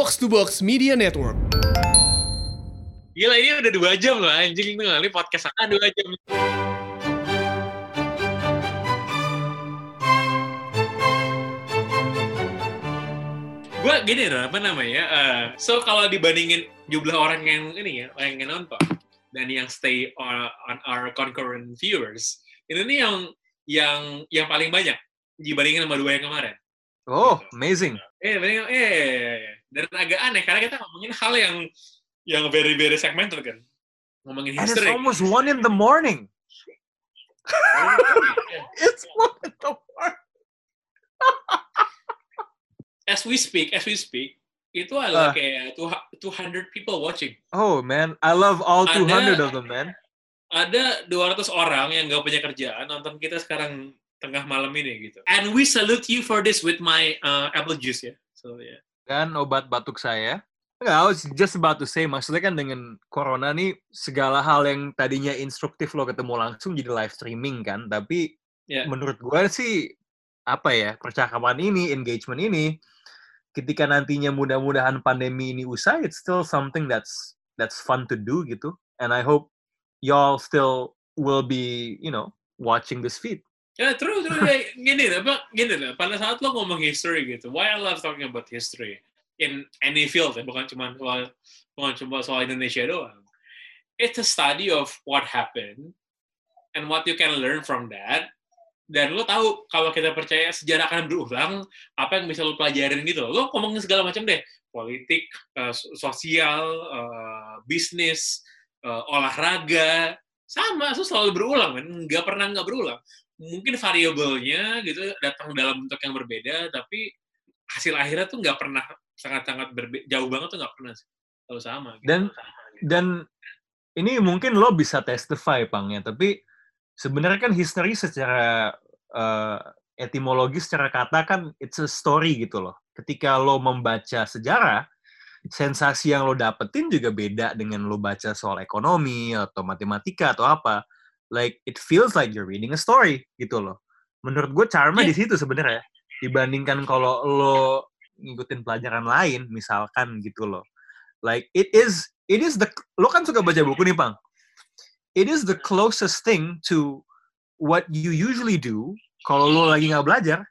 Box to Box Media Network. Gila ini udah dua jam loh anjing itu kali podcast ah dua jam. Gue gini loh, apa namanya? Uh, so kalau dibandingin jumlah orang yang ini ya, orang yang nonton dan yang stay on, on our concurrent viewers, ini nih yang yang yang paling banyak dibandingin sama dua yang kemarin. Oh, amazing. Eh, eh, eh, dan agak aneh karena kita ngomongin hal yang yang very very segmented kan, ngomongin And it's history. almost one in the morning. It's one in the morning. as we speak, as we speak, itu ada Ah. kayak two- 200 people watching. Oh man, I love all Ada- 200 of them, man. Ada 200 orang yang gak punya kerjaan nonton kita sekarang tengah malam ini gitu. And we salute you for this with my uh, apple juice ya. So yeah. Kan obat batuk saya. Enggak, I was just about to say, maksudnya kan dengan corona nih, segala hal yang tadinya instruktif lo ketemu langsung jadi live streaming kan, tapi Ya. menurut gue sih, apa ya, percakapan ini, engagement ini, ketika nantinya mudah-mudahan pandemi ini usai, it's still something that's that's fun to do gitu. And I hope y'all still will be, you know, watching this feed. Ya, terus terus kayak gini lah, apa gini lah. Pada saat lo ngomong history gitu, why I love talking about history in any field, ya, bukan cuma soal bukan cuma soal Indonesia doang. It's a study of what happened and what you can learn from that. Dan lo tahu kalau kita percaya sejarah akan berulang, apa yang bisa lo pelajarin gitu. Lo ngomongin segala macam deh, politik, so- sosial, eh, bisnis, eh, olahraga, sama, itu selalu berulang kan, nggak pernah nggak berulang mungkin variabelnya gitu datang dalam bentuk yang berbeda tapi hasil akhirnya tuh nggak pernah sangat-sangat jauh banget tuh nggak pernah selalu sama gitu. Dan dan ini mungkin lo bisa testify pang ya, tapi sebenarnya kan history secara eh, etimologi secara kata kan it's a story gitu loh. Ketika lo membaca sejarah, sensasi yang lo dapetin juga beda dengan lo baca soal ekonomi atau matematika atau apa. Like it feels like you're reading a story gitu loh. Menurut gue charmnya Iya. di situ sebenarnya dibandingkan kalau lo ngikutin pelajaran lain misalkan gitu loh. Like it is it is the lo kan suka baca buku nih, Pang. It is the closest thing to what you usually do kalau lo lagi nggak belajar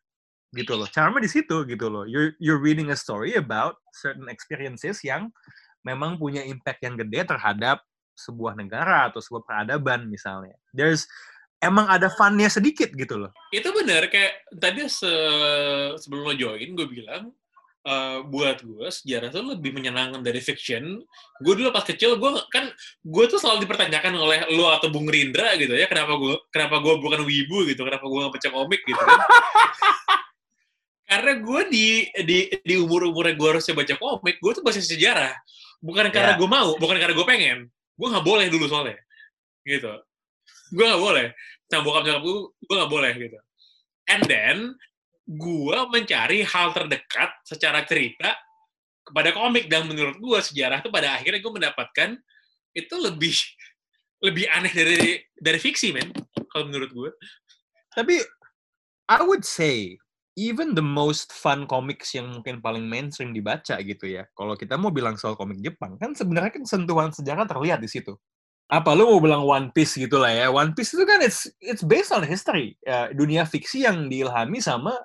gitu loh. Charmnya di situ gitu loh. You're you're reading a story about certain experiences yang memang punya impact yang gede terhadap sebuah negara atau sebuah peradaban misalnya. There's emang ada funnya sedikit gitu loh. itu benar kayak tadi se- sebelum lo join gue bilang eh, buat gue sejarah tuh lebih menyenangkan dari fiction gue dulu pas kecil gue kan gue tuh selalu dipertanyakan oleh lo atau Bung Rindra gitu ya kenapa gue kenapa gue bukan wibu gitu kenapa gue nggak baca komik gitu kan karena gue di di di umur umurnya gue harusnya baca komik gue tuh baca sejarah bukan karena Ya. gue mau bukan karena gue pengen gue nggak boleh dulu soalnya gitu. Gue nggak boleh. Sama bokap nyokap gue gue nggak boleh gitu. And then gue mencari hal terdekat secara cerita kepada komik. Dan menurut gue sejarah tuh pada akhirnya gue mendapatkan itu lebih lebih aneh dari dari fiksi men kalau menurut gue Tapi I would say even the most fun comics yang mungkin paling mainstream dibaca gitu ya. Kalau kita mau bilang soal komik Jepang kan sebenarnya kan sentuhan sejarah terlihat di situ. Apa lu mau bilang One Piece gitu lah ya. One Piece itu kan it's it's based on history. Ya, dunia fiksi yang diilhami sama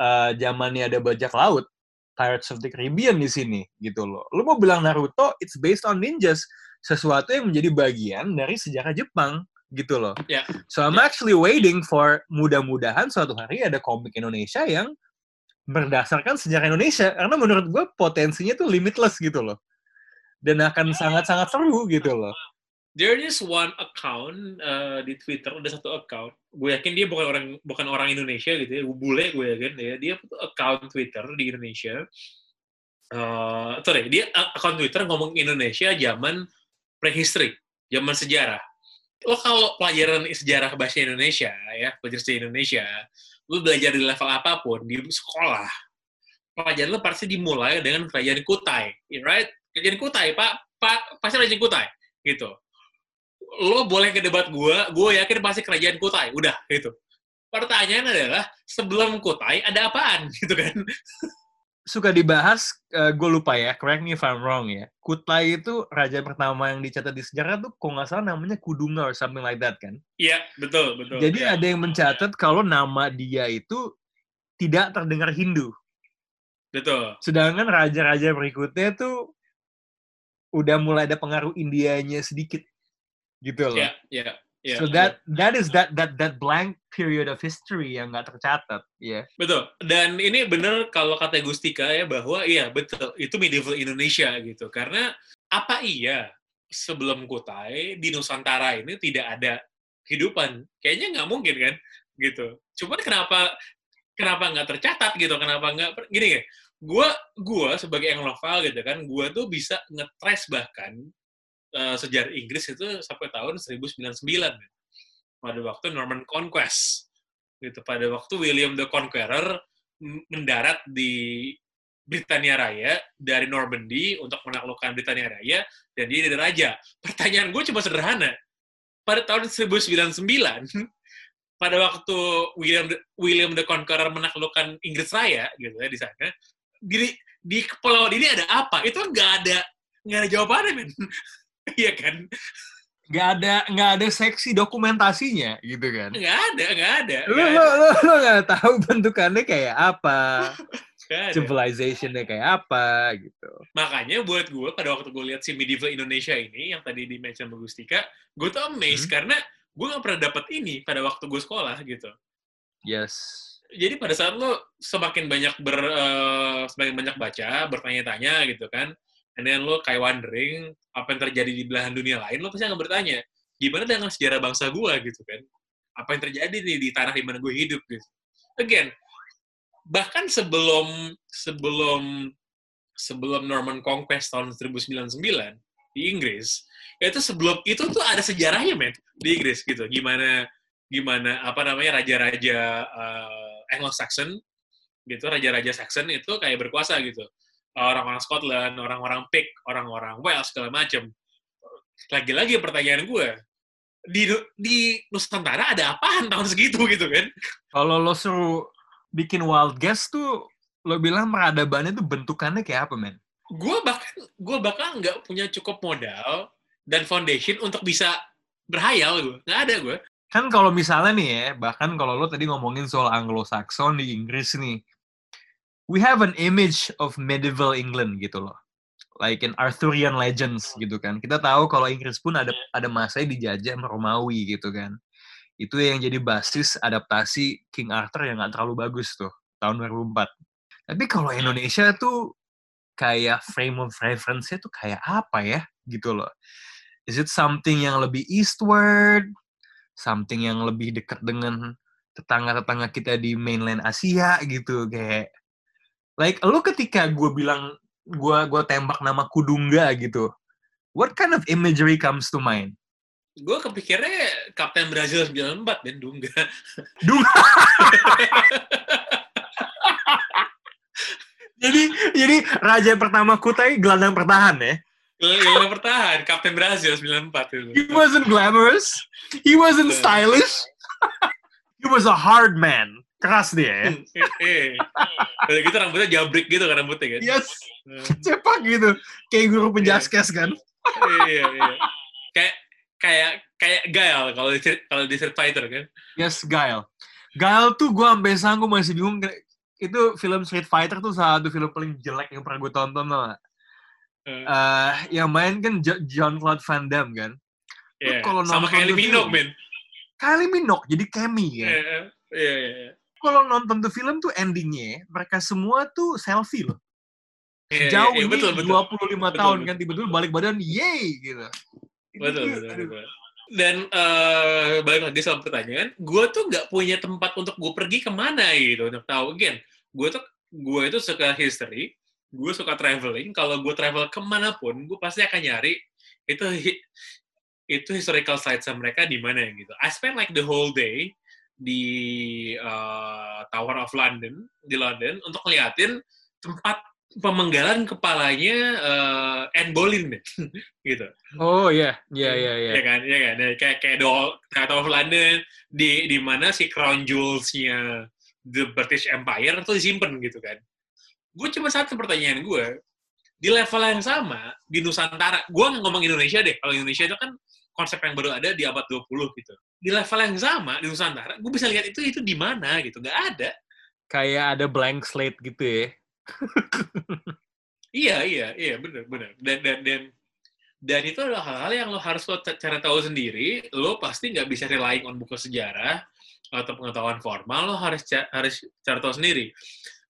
eh, zamannya ada bajak laut. Pirates of the Caribbean di sini gitu loh. Lu mau bilang Naruto it's based on ninjas, sesuatu yang menjadi bagian dari sejarah Jepang gitu loh. Ya. So I'm Ya. actually waiting for mudah-mudahan suatu hari ada komik Indonesia yang berdasarkan sejarah Indonesia karena menurut gue potensinya tuh limitless gitu loh. Dan akan sangat-sangat seru gitu loh. there is one account uh, di Twitter ada satu account gue yakin dia bukan orang bukan orang Indonesia gitu ya bule gue yakin ya dia account Twitter di Indonesia uh, sorry dia a- account Twitter ngomong Indonesia zaman prehistory zaman sejarah lo kalau pelajaran sejarah bahasa Indonesia ya pelajaran sejarah Indonesia lo belajar di level apa pun di sekolah pelajaran lo pasti dimulai dengan kerajaan Kutai right kerajaan Kutai pak pak pasti kerajaan Kutai gitu lo boleh ke debat gue, gue yakin pasti kerajaan Kutai. Udah, gitu. Pertanyaan adalah, sebelum Kutai ada apaan? Gitu kan. Suka dibahas, uh, gue lupa ya, correct me if I'm wrong ya. Kutai itu raja pertama yang dicatat di sejarah tuh kok nggak salah namanya Kudunga or something like that kan. Iya, betul, betul. Jadi ya. ada yang mencatat kalau nama dia itu tidak terdengar Hindu. Betul. Sedangkan raja-raja berikutnya tuh udah mulai ada pengaruh Indianya sedikit gitu loh. Iya, iya. Yeah, so that that is that that that blank period of history yang nggak tercatat, ya. Yeah. Betul. Dan ini benar kalau kata Gustika ya bahwa iya betul itu medieval Indonesia gitu. Karena apa iya sebelum Kutai di Nusantara ini tidak ada kehidupan? Kayaknya nggak mungkin kan, gitu. Cuman kenapa kenapa nggak tercatat gitu? Kenapa nggak gini ya? Gua gua sebagai Anglophile gitu kan, gua tuh bisa ngetrace bahkan uh, sejarah Inggris itu sampai tahun 1099 pada waktu Norman Conquest gitu pada waktu William the Conqueror mendarat di Britania Raya dari Normandy untuk menaklukkan Britania Raya dan dia jadi raja. Pertanyaan gue cuma sederhana. Pada tahun 1099 pada waktu William the, William the Conqueror menaklukkan Inggris Raya gitu ya di sana di di kepulauan ini ada apa? Itu nggak ada nggak ada jawabannya men. Iya kan? Gak ada nggak ada seksi dokumentasinya gitu kan? Nggak ada, nggak ada. Lu nggak ada. lo lo nggak tahu bentukannya kayak apa, civilizationnya kayak apa gitu. Makanya buat gue pada waktu gue lihat si medieval Indonesia ini yang tadi di mention sama Gustika, gue tuh amazed Hmm. karena gue nggak pernah dapat ini pada waktu gue sekolah gitu. Yes. Jadi pada saat lo semakin banyak ber eh, semakin banyak baca, bertanya-tanya gitu kan, and then lo kayak wondering apa yang terjadi di belahan dunia lain, lo pasti akan bertanya, gimana dengan sejarah bangsa gue gitu kan? Apa yang terjadi nih di tanah di mana gue hidup gitu. Again, bahkan sebelum sebelum sebelum Norman Conquest tahun 1099 di Inggris, itu sebelum itu tuh ada sejarahnya men di Inggris gitu. Gimana gimana apa namanya raja-raja eh, Anglo-Saxon gitu, raja-raja Saxon itu kayak berkuasa gitu. Orang-orang Scotland, orang-orang Pict, orang-orang Wales segala macam. Lagi-lagi pertanyaan gue, di di Nusantara ada apaan tahun segitu gitu kan? Kalau lo suruh bikin wild guess tuh, lo bilang peradabannya tuh bentukannya kayak apa, men? gue bahkan gue bahkan nggak punya cukup modal dan foundation untuk bisa berhayal gue nggak ada gue Kan kalau misalnya nih ya, bahkan kalau lo tadi ngomongin soal Anglo-Saxon di Inggris nih, we have an image of medieval England gitu loh. Like in Arthurian legends gitu kan. Kita tahu kalau Inggris pun ada ada masanya dijajah Romawi gitu kan. Itu yang jadi basis adaptasi King Arthur yang nggak terlalu bagus tuh, tahun 2004. Tapi kalau Indonesia tuh kayak frame of reference-nya tuh kayak apa ya gitu loh. Is it something yang lebih eastward? Something yang lebih dekat dengan tetangga-tetangga kita di mainland Asia gitu kayak like lu ketika gue bilang gue gua tembak nama Kudungga gitu what kind of imagery comes to mind? Gue kepikirnya Kapten Brazil 94 dan Dunga Dunga jadi jadi raja pertama Kutai gelandang pertahan ya? Yang bertahan Kapten Brazil 94 itu. He wasn't glamorous. He wasn't stylish. He was a hard man keras dia ya eh udah gitu rambutnya jabrik gitu kan rambutnya kan yes cepak gitu kayak guru penjaskes kan iya iya kayak kayak kayak Gael kalau di kalau di Street Fighter kan Yes, Guile. Guile tuh gue sampai sekarang gue masih bingung. kayak- Itu film Street Fighter tuh salah satu film paling jelek yang pernah gue tonton gak? Eh, Eh, yang main kan Jo- John Claude Van Damme kan? iya. kalau sama Kylie Minogue men Kylie Minogue jadi Kemi iya kan? iya iya iya. Kalau nonton tuh film tuh endingnya mereka semua tuh selfie loh. Iya, Jauh iya, ini betul, betul. 25 Betul, tahun betul. kan tiba-tiba balik badan yay gitu. Itu betul, betul, betul. Dan eh, balik lagi soal pertanyaan, gue tuh nggak punya tempat untuk gue pergi ke mana gitu untuk tahu. Again, gue tuh gue itu suka history, gue suka traveling. Kalau gue travel ke mana pun, gue pasti akan nyari itu itu historical sites mereka di mana gitu. I spend like the whole day di eh, Tower of London di London untuk ngeliatin tempat pemenggalan kepalanya eh, Anne Boleyn deh, gitu. Oh iya, iya iya iya. Iya kan, iya kan. Nah, Kayak kayak Doll, Tower of London di di mana si crown jewels-nya the British Empire itu disimpan gitu kan. gue cuma satu pertanyaan gue di level yang sama di Nusantara gue ngomong Indonesia deh kalau Indonesia itu kan konsep yang baru ada di abad 20 gitu. Di level yang sama di Nusantara gue bisa lihat itu itu di mana gitu nggak ada. Kayak ada blank slate gitu ya. iya iya iya benar benar dan dan dan dan itu adalah hal-hal yang lo harus lo ca- cara tahu sendiri lo pasti nggak bisa relying on buku sejarah atau pengetahuan formal lo harus harus cara tahu sendiri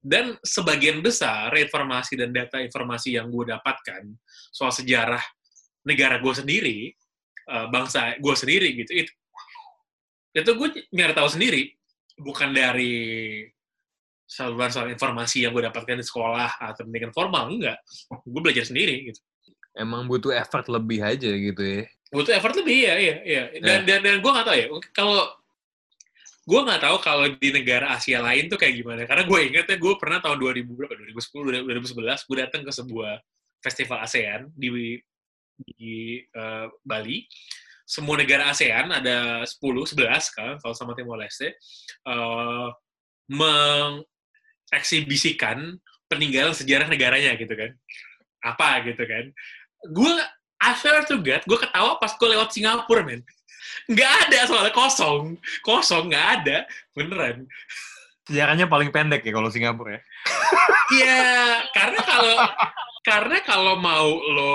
dan sebagian besar informasi dan data informasi yang gue dapatkan soal sejarah negara gue sendiri eh, bangsa gue sendiri gitu itu itu gue nyari tahu sendiri bukan dari saluran soal informasi yang gue dapatkan di sekolah atau pendidikan formal enggak. Gue belajar sendiri gitu. Emang butuh effort lebih aja gitu ya. butuh effort lebih ya iya iya. Dan dan, dan gue nggak tahu ya kalau gue nggak tahu kalau di negara Asia lain tuh kayak gimana karena gue ingat ya gue pernah tahun 2000 berapa 2010 2011 gue datang ke sebuah festival ASEAN di di eh, Bali. Semua negara ASEAN ada 10 11 kan kalau sama Timor Leste eh, mengeksibisikan peninggalan sejarah negaranya gitu kan. Apa gitu kan. Gue I swear to gue ketawa pas gue lewat Singapura, men. Nggak ada soalnya kosong. Kosong, nggak ada. Beneran. Sejarahnya paling pendek ya kalau Singapura ya. Iya, karena kalau karena kalau mau lo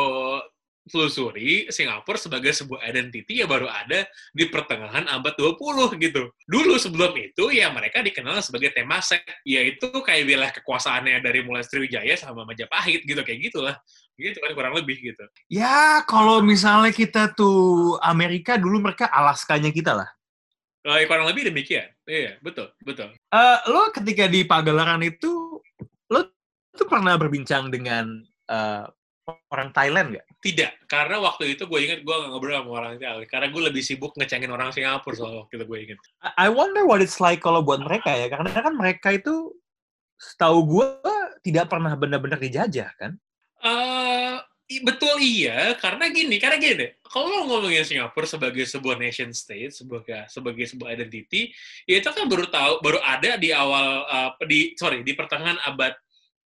telusuri Singapura sebagai sebuah identity ya baru ada di pertengahan abad 20 gitu. Dulu sebelum itu ya mereka dikenal sebagai Temasek, yaitu kayak wilayah kekuasaannya dari mulai Sriwijaya sama Majapahit gitu kayak gitulah. Gitu kan kurang lebih gitu. Ya, kalau misalnya kita tuh Amerika dulu mereka Alaskanya kita lah. Eh, kurang lebih demikian. Iya, betul, betul. Eh, lo ketika di Pagelaran itu, lo tuh pernah berbincang dengan eh, orang Thailand nggak? Tidak, karena waktu itu gue inget gue gak ngobrol sama orang Thailand. Karena gue lebih sibuk ngecengin orang Singapura soal waktu itu gue inget. I I wonder what it's like kalau buat mereka ya, karena kan mereka itu setahu gue tidak pernah benar-benar dijajah kan? I- betul iya, karena gini, karena gini deh. Kalau ngomongin Singapura sebagai sebuah nation state, sebagai sebagai sebuah identity, ya itu kan baru tahu, baru ada di awal eh, di sorry di pertengahan abad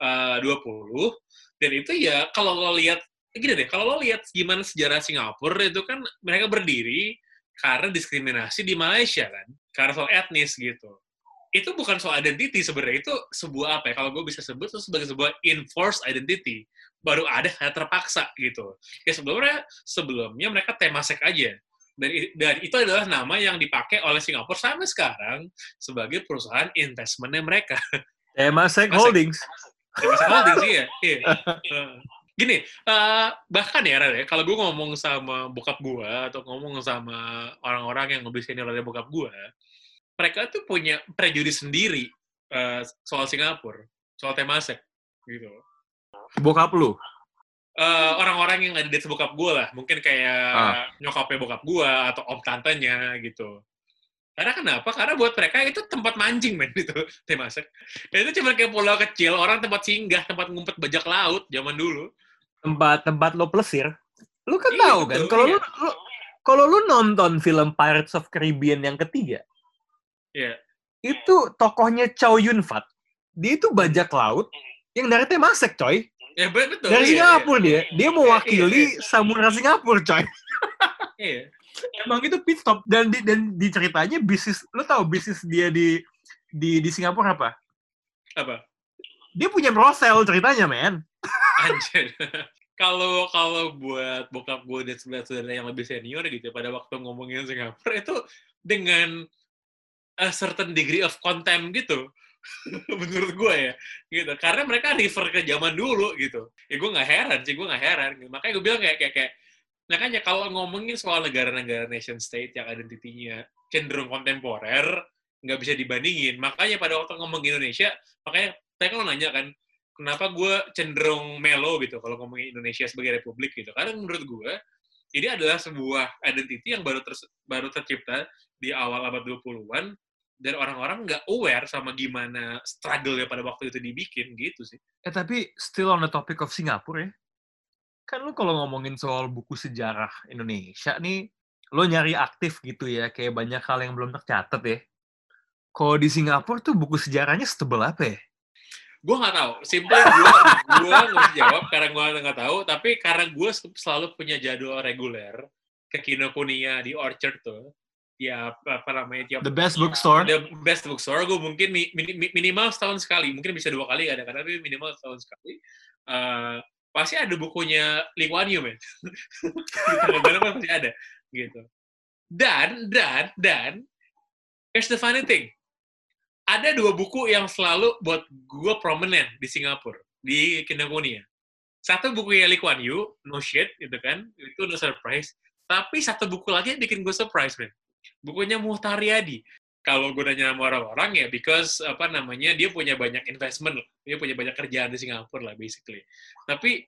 eh, 20 dan itu ya kalau lo lihat gini deh, kalau lo lihat gimana sejarah Singapura itu kan mereka berdiri karena diskriminasi di Malaysia kan, karena soal etnis gitu. Itu bukan soal identity sebenarnya, itu sebuah apa ya, kalau gue bisa sebut itu sebagai sebuah enforced identity baru ada karena terpaksa gitu. Ya sebelumnya sebelumnya mereka temasek aja. Dan, dan itu adalah nama yang dipakai oleh Singapura sampai sekarang sebagai perusahaan investmentnya mereka. Temasek. Holdings. Temasek Holdings iya. iya. Eh, Gini, eh, bahkan ya, Ran, ya, kalau gue ngomong sama bokap gue atau ngomong sama orang-orang yang lebih senior dari bokap gue, mereka tuh punya prejudis sendiri eh, soal Singapura, soal Temasek gitu. Bokap lu. eh, orang-orang yang ada di bokap gue lah, mungkin kayak Ah. nyokapnya bokap gue atau om tantenya gitu. Karena kenapa? Karena buat mereka itu tempat mancing men itu Temasek. Itu cuma kayak pulau kecil, orang tempat singgah, tempat ngumpet bajak laut zaman dulu. Tempat tempat lo plesir. Lu kan Iya, tahu kan, kalau iya. lu, lu kalau lu nonton film Pirates of Caribbean yang ketiga, Iya. itu tokohnya Chow Yun Fat. Dia itu bajak laut yang dari Temasek, coy. Ya be- betul. Dari iya, Singapura dia. Dia Iya, mewakili iya, Samudra Singapura, coy. Iya. Emang itu pit stop dan di, dan di ceritanya bisnis lu tahu bisnis dia di di di Singapura apa? Apa? Dia punya brothel ceritanya, men. Anjir. Kalau kalau buat bokap gue dan saudara-saudara yang lebih senior gitu pada waktu ngomongin Singapura itu dengan a certain degree of contempt gitu. menurut gue ya gitu. Karena mereka refer ke zaman dulu gitu. Ya gue nggak heran sih gue nggak heran makanya gue bilang kayak kayak, kayak makanya kalau ngomongin soal negara-negara nation state yang identitinya cenderung kontemporer nggak bisa dibandingin. Makanya pada waktu ngomong Indonesia makanya saya kalau nanya kan kenapa gue cenderung melo gitu kalau ngomongin Indonesia sebagai republik gitu. Karena menurut gue ini adalah sebuah identity yang baru ter, baru tercipta di awal abad 20-an dan orang-orang nggak aware sama gimana struggle-nya pada waktu itu dibikin gitu sih. Eh tapi still on the topic of Singapura ya. Kan lu kalau ngomongin soal buku sejarah Indonesia nih, lo nyari aktif gitu ya, kayak banyak hal yang belum tercatat ya. Kalau di Singapura tuh buku sejarahnya setebel apa ya? gue nggak tahu. Simply gue gue nggak jawab karena gue nggak tahu. Tapi karena gue selalu punya jadwal reguler ke Kinokuniya di Orchard tuh. Ya apa, namanya tiap The best bookstore. the best bookstore gue mungkin mi- mi- minimal setahun sekali mungkin bisa dua kali kadang-kadang tapi minimal setahun sekali. Eh, pasti ada bukunya Lee Kuan Yew men. Di tengah pasti ada gitu. Dan dan dan here's the funny thing. Ada dua buku yang selalu buat gue prominent di Singapura di Kinokuniya. Satu bukunya Lee Kuan Yew No Shit gitu kan itu no surprise. Tapi satu buku lagi yang bikin gue surprise men bukunya Muhtaryadi kalau gue nanya sama orang-orang ya because apa namanya dia punya banyak investment lah. dia punya banyak kerjaan di Singapura lah basically tapi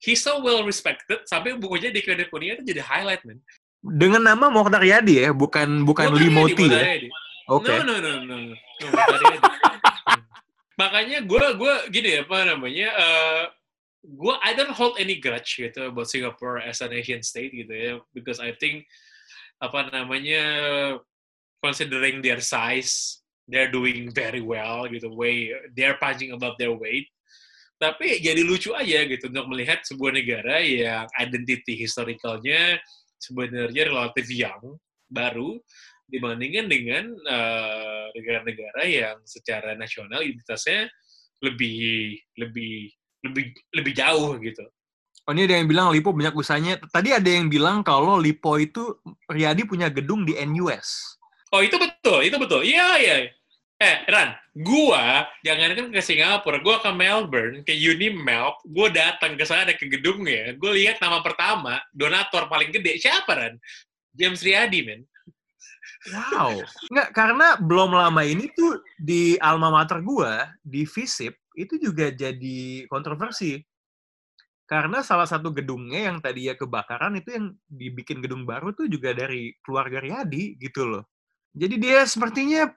he's so well respected sampai bukunya di Kinokuniya itu jadi highlight man Dengan nama Mokhtar Yadi ya, bukan bukan Limoti ya. Oke. No, no, no, no, no. no. Makanya gue gue gini ya, apa namanya? eh gue I don't hold any grudge gitu about Singapore as a nation state gitu ya, because I think apa namanya considering their size, they're doing very well gitu, way they're punching above their weight. Tapi jadi lucu aja gitu untuk melihat sebuah negara yang identity historicalnya sebenarnya relatif young, baru, dibandingkan dengan eh, negara-negara yang secara nasional identitasnya lebih lebih lebih lebih jauh gitu. Oh ini ada yang bilang Lipo banyak usahanya. Tadi ada yang bilang kalau Lipo itu Riyadi punya gedung di NUS. Oh itu betul, itu betul. Iya iya. Eh Ran, gua jangankan ke Singapura, gua ke Melbourne, ke Unimelp, gua datang ke sana ke gedungnya, gua lihat nama pertama, donatur paling gede siapa Ran? James Riyadi men. Wow. Enggak, karena belum lama ini tuh di alma mater gua, di FISIP, itu juga jadi kontroversi. Karena salah satu gedungnya yang tadi ya kebakaran itu yang dibikin gedung baru tuh juga dari keluarga Riyadi gitu loh. Jadi dia sepertinya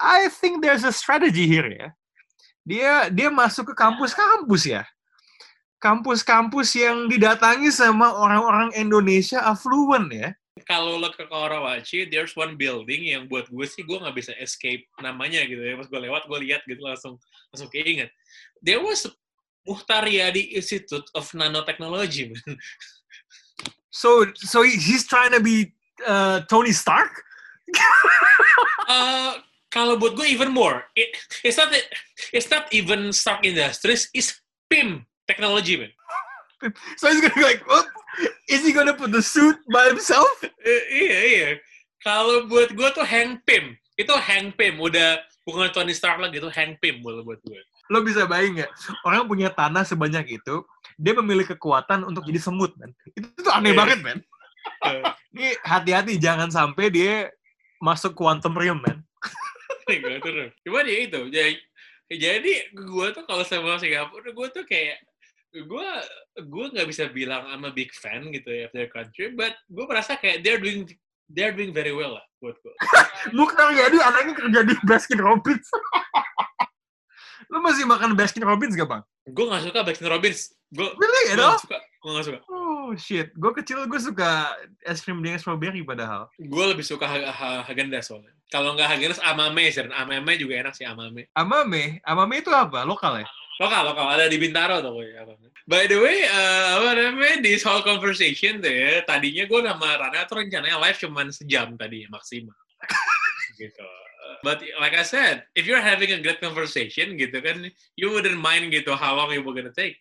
I think there's a strategy here ya. Dia dia masuk ke kampus-kampus ya. Kampus-kampus yang didatangi sama orang-orang Indonesia affluent ya. Kalau lo ke Karawaci, there's one building yang buat gue sih gue nggak bisa escape namanya gitu ya. Pas gue lewat, gue lihat gitu langsung langsung keinget. There was Muhtar Riyadi Institute of Nanotechnology. man. So so he- he's trying to be uh, Tony Stark? Uh, kalau buat gue even more, it, it's not it's not even Stark Industries, it's PIM technology man. So he's gonna be like, oh, is he gonna put the suit by himself? Eh, iya iya. Kalau buat gue tuh Hank Pym, itu Hank Pym udah bukan Tony Stark lagi itu Hank Pym buat buat gue. Lo bisa bayang nggak? Orang punya tanah sebanyak itu, dia memiliki kekuatan untuk jadi semut, man. Itu tuh aneh Iya. banget, man. Eh, Ini hati-hati jangan sampai dia masuk quantum realm, man. Cuman ya itu. Jadi, jadi gue tuh kalau sama Singapura, gue tuh kayak gue gue nggak bisa bilang I'm a big fan gitu ya of their country, but gue merasa kayak they're doing they're doing very well lah buat gue. Mukhtar jadi anaknya kerja di Baskin Robbins. Lo masih makan Baskin Robbins gak, Bang? Gue nggak suka Baskin Robbins. Gue Really, you know? suka. Gue nggak suka. Oh, shit. Gue kecil, gue suka es krim dengan strawberry padahal. Gue lebih suka ha ha soalnya. Kalau nggak Häagen-Dazs, Amame sih. Amame juga enak sih Amame. Amame, Amame itu apa? Lokal ya? Lokal, lokal. Ada di Bintaro tuh. Amame. By the way, eh, apa namanya, this whole conversation tuh ya, tadinya gue sama Rana tuh rencananya live cuman sejam tadi maksimal. gitu. But like I said, if you're having a great conversation gitu kan, you wouldn't mind gitu how long you were gonna take.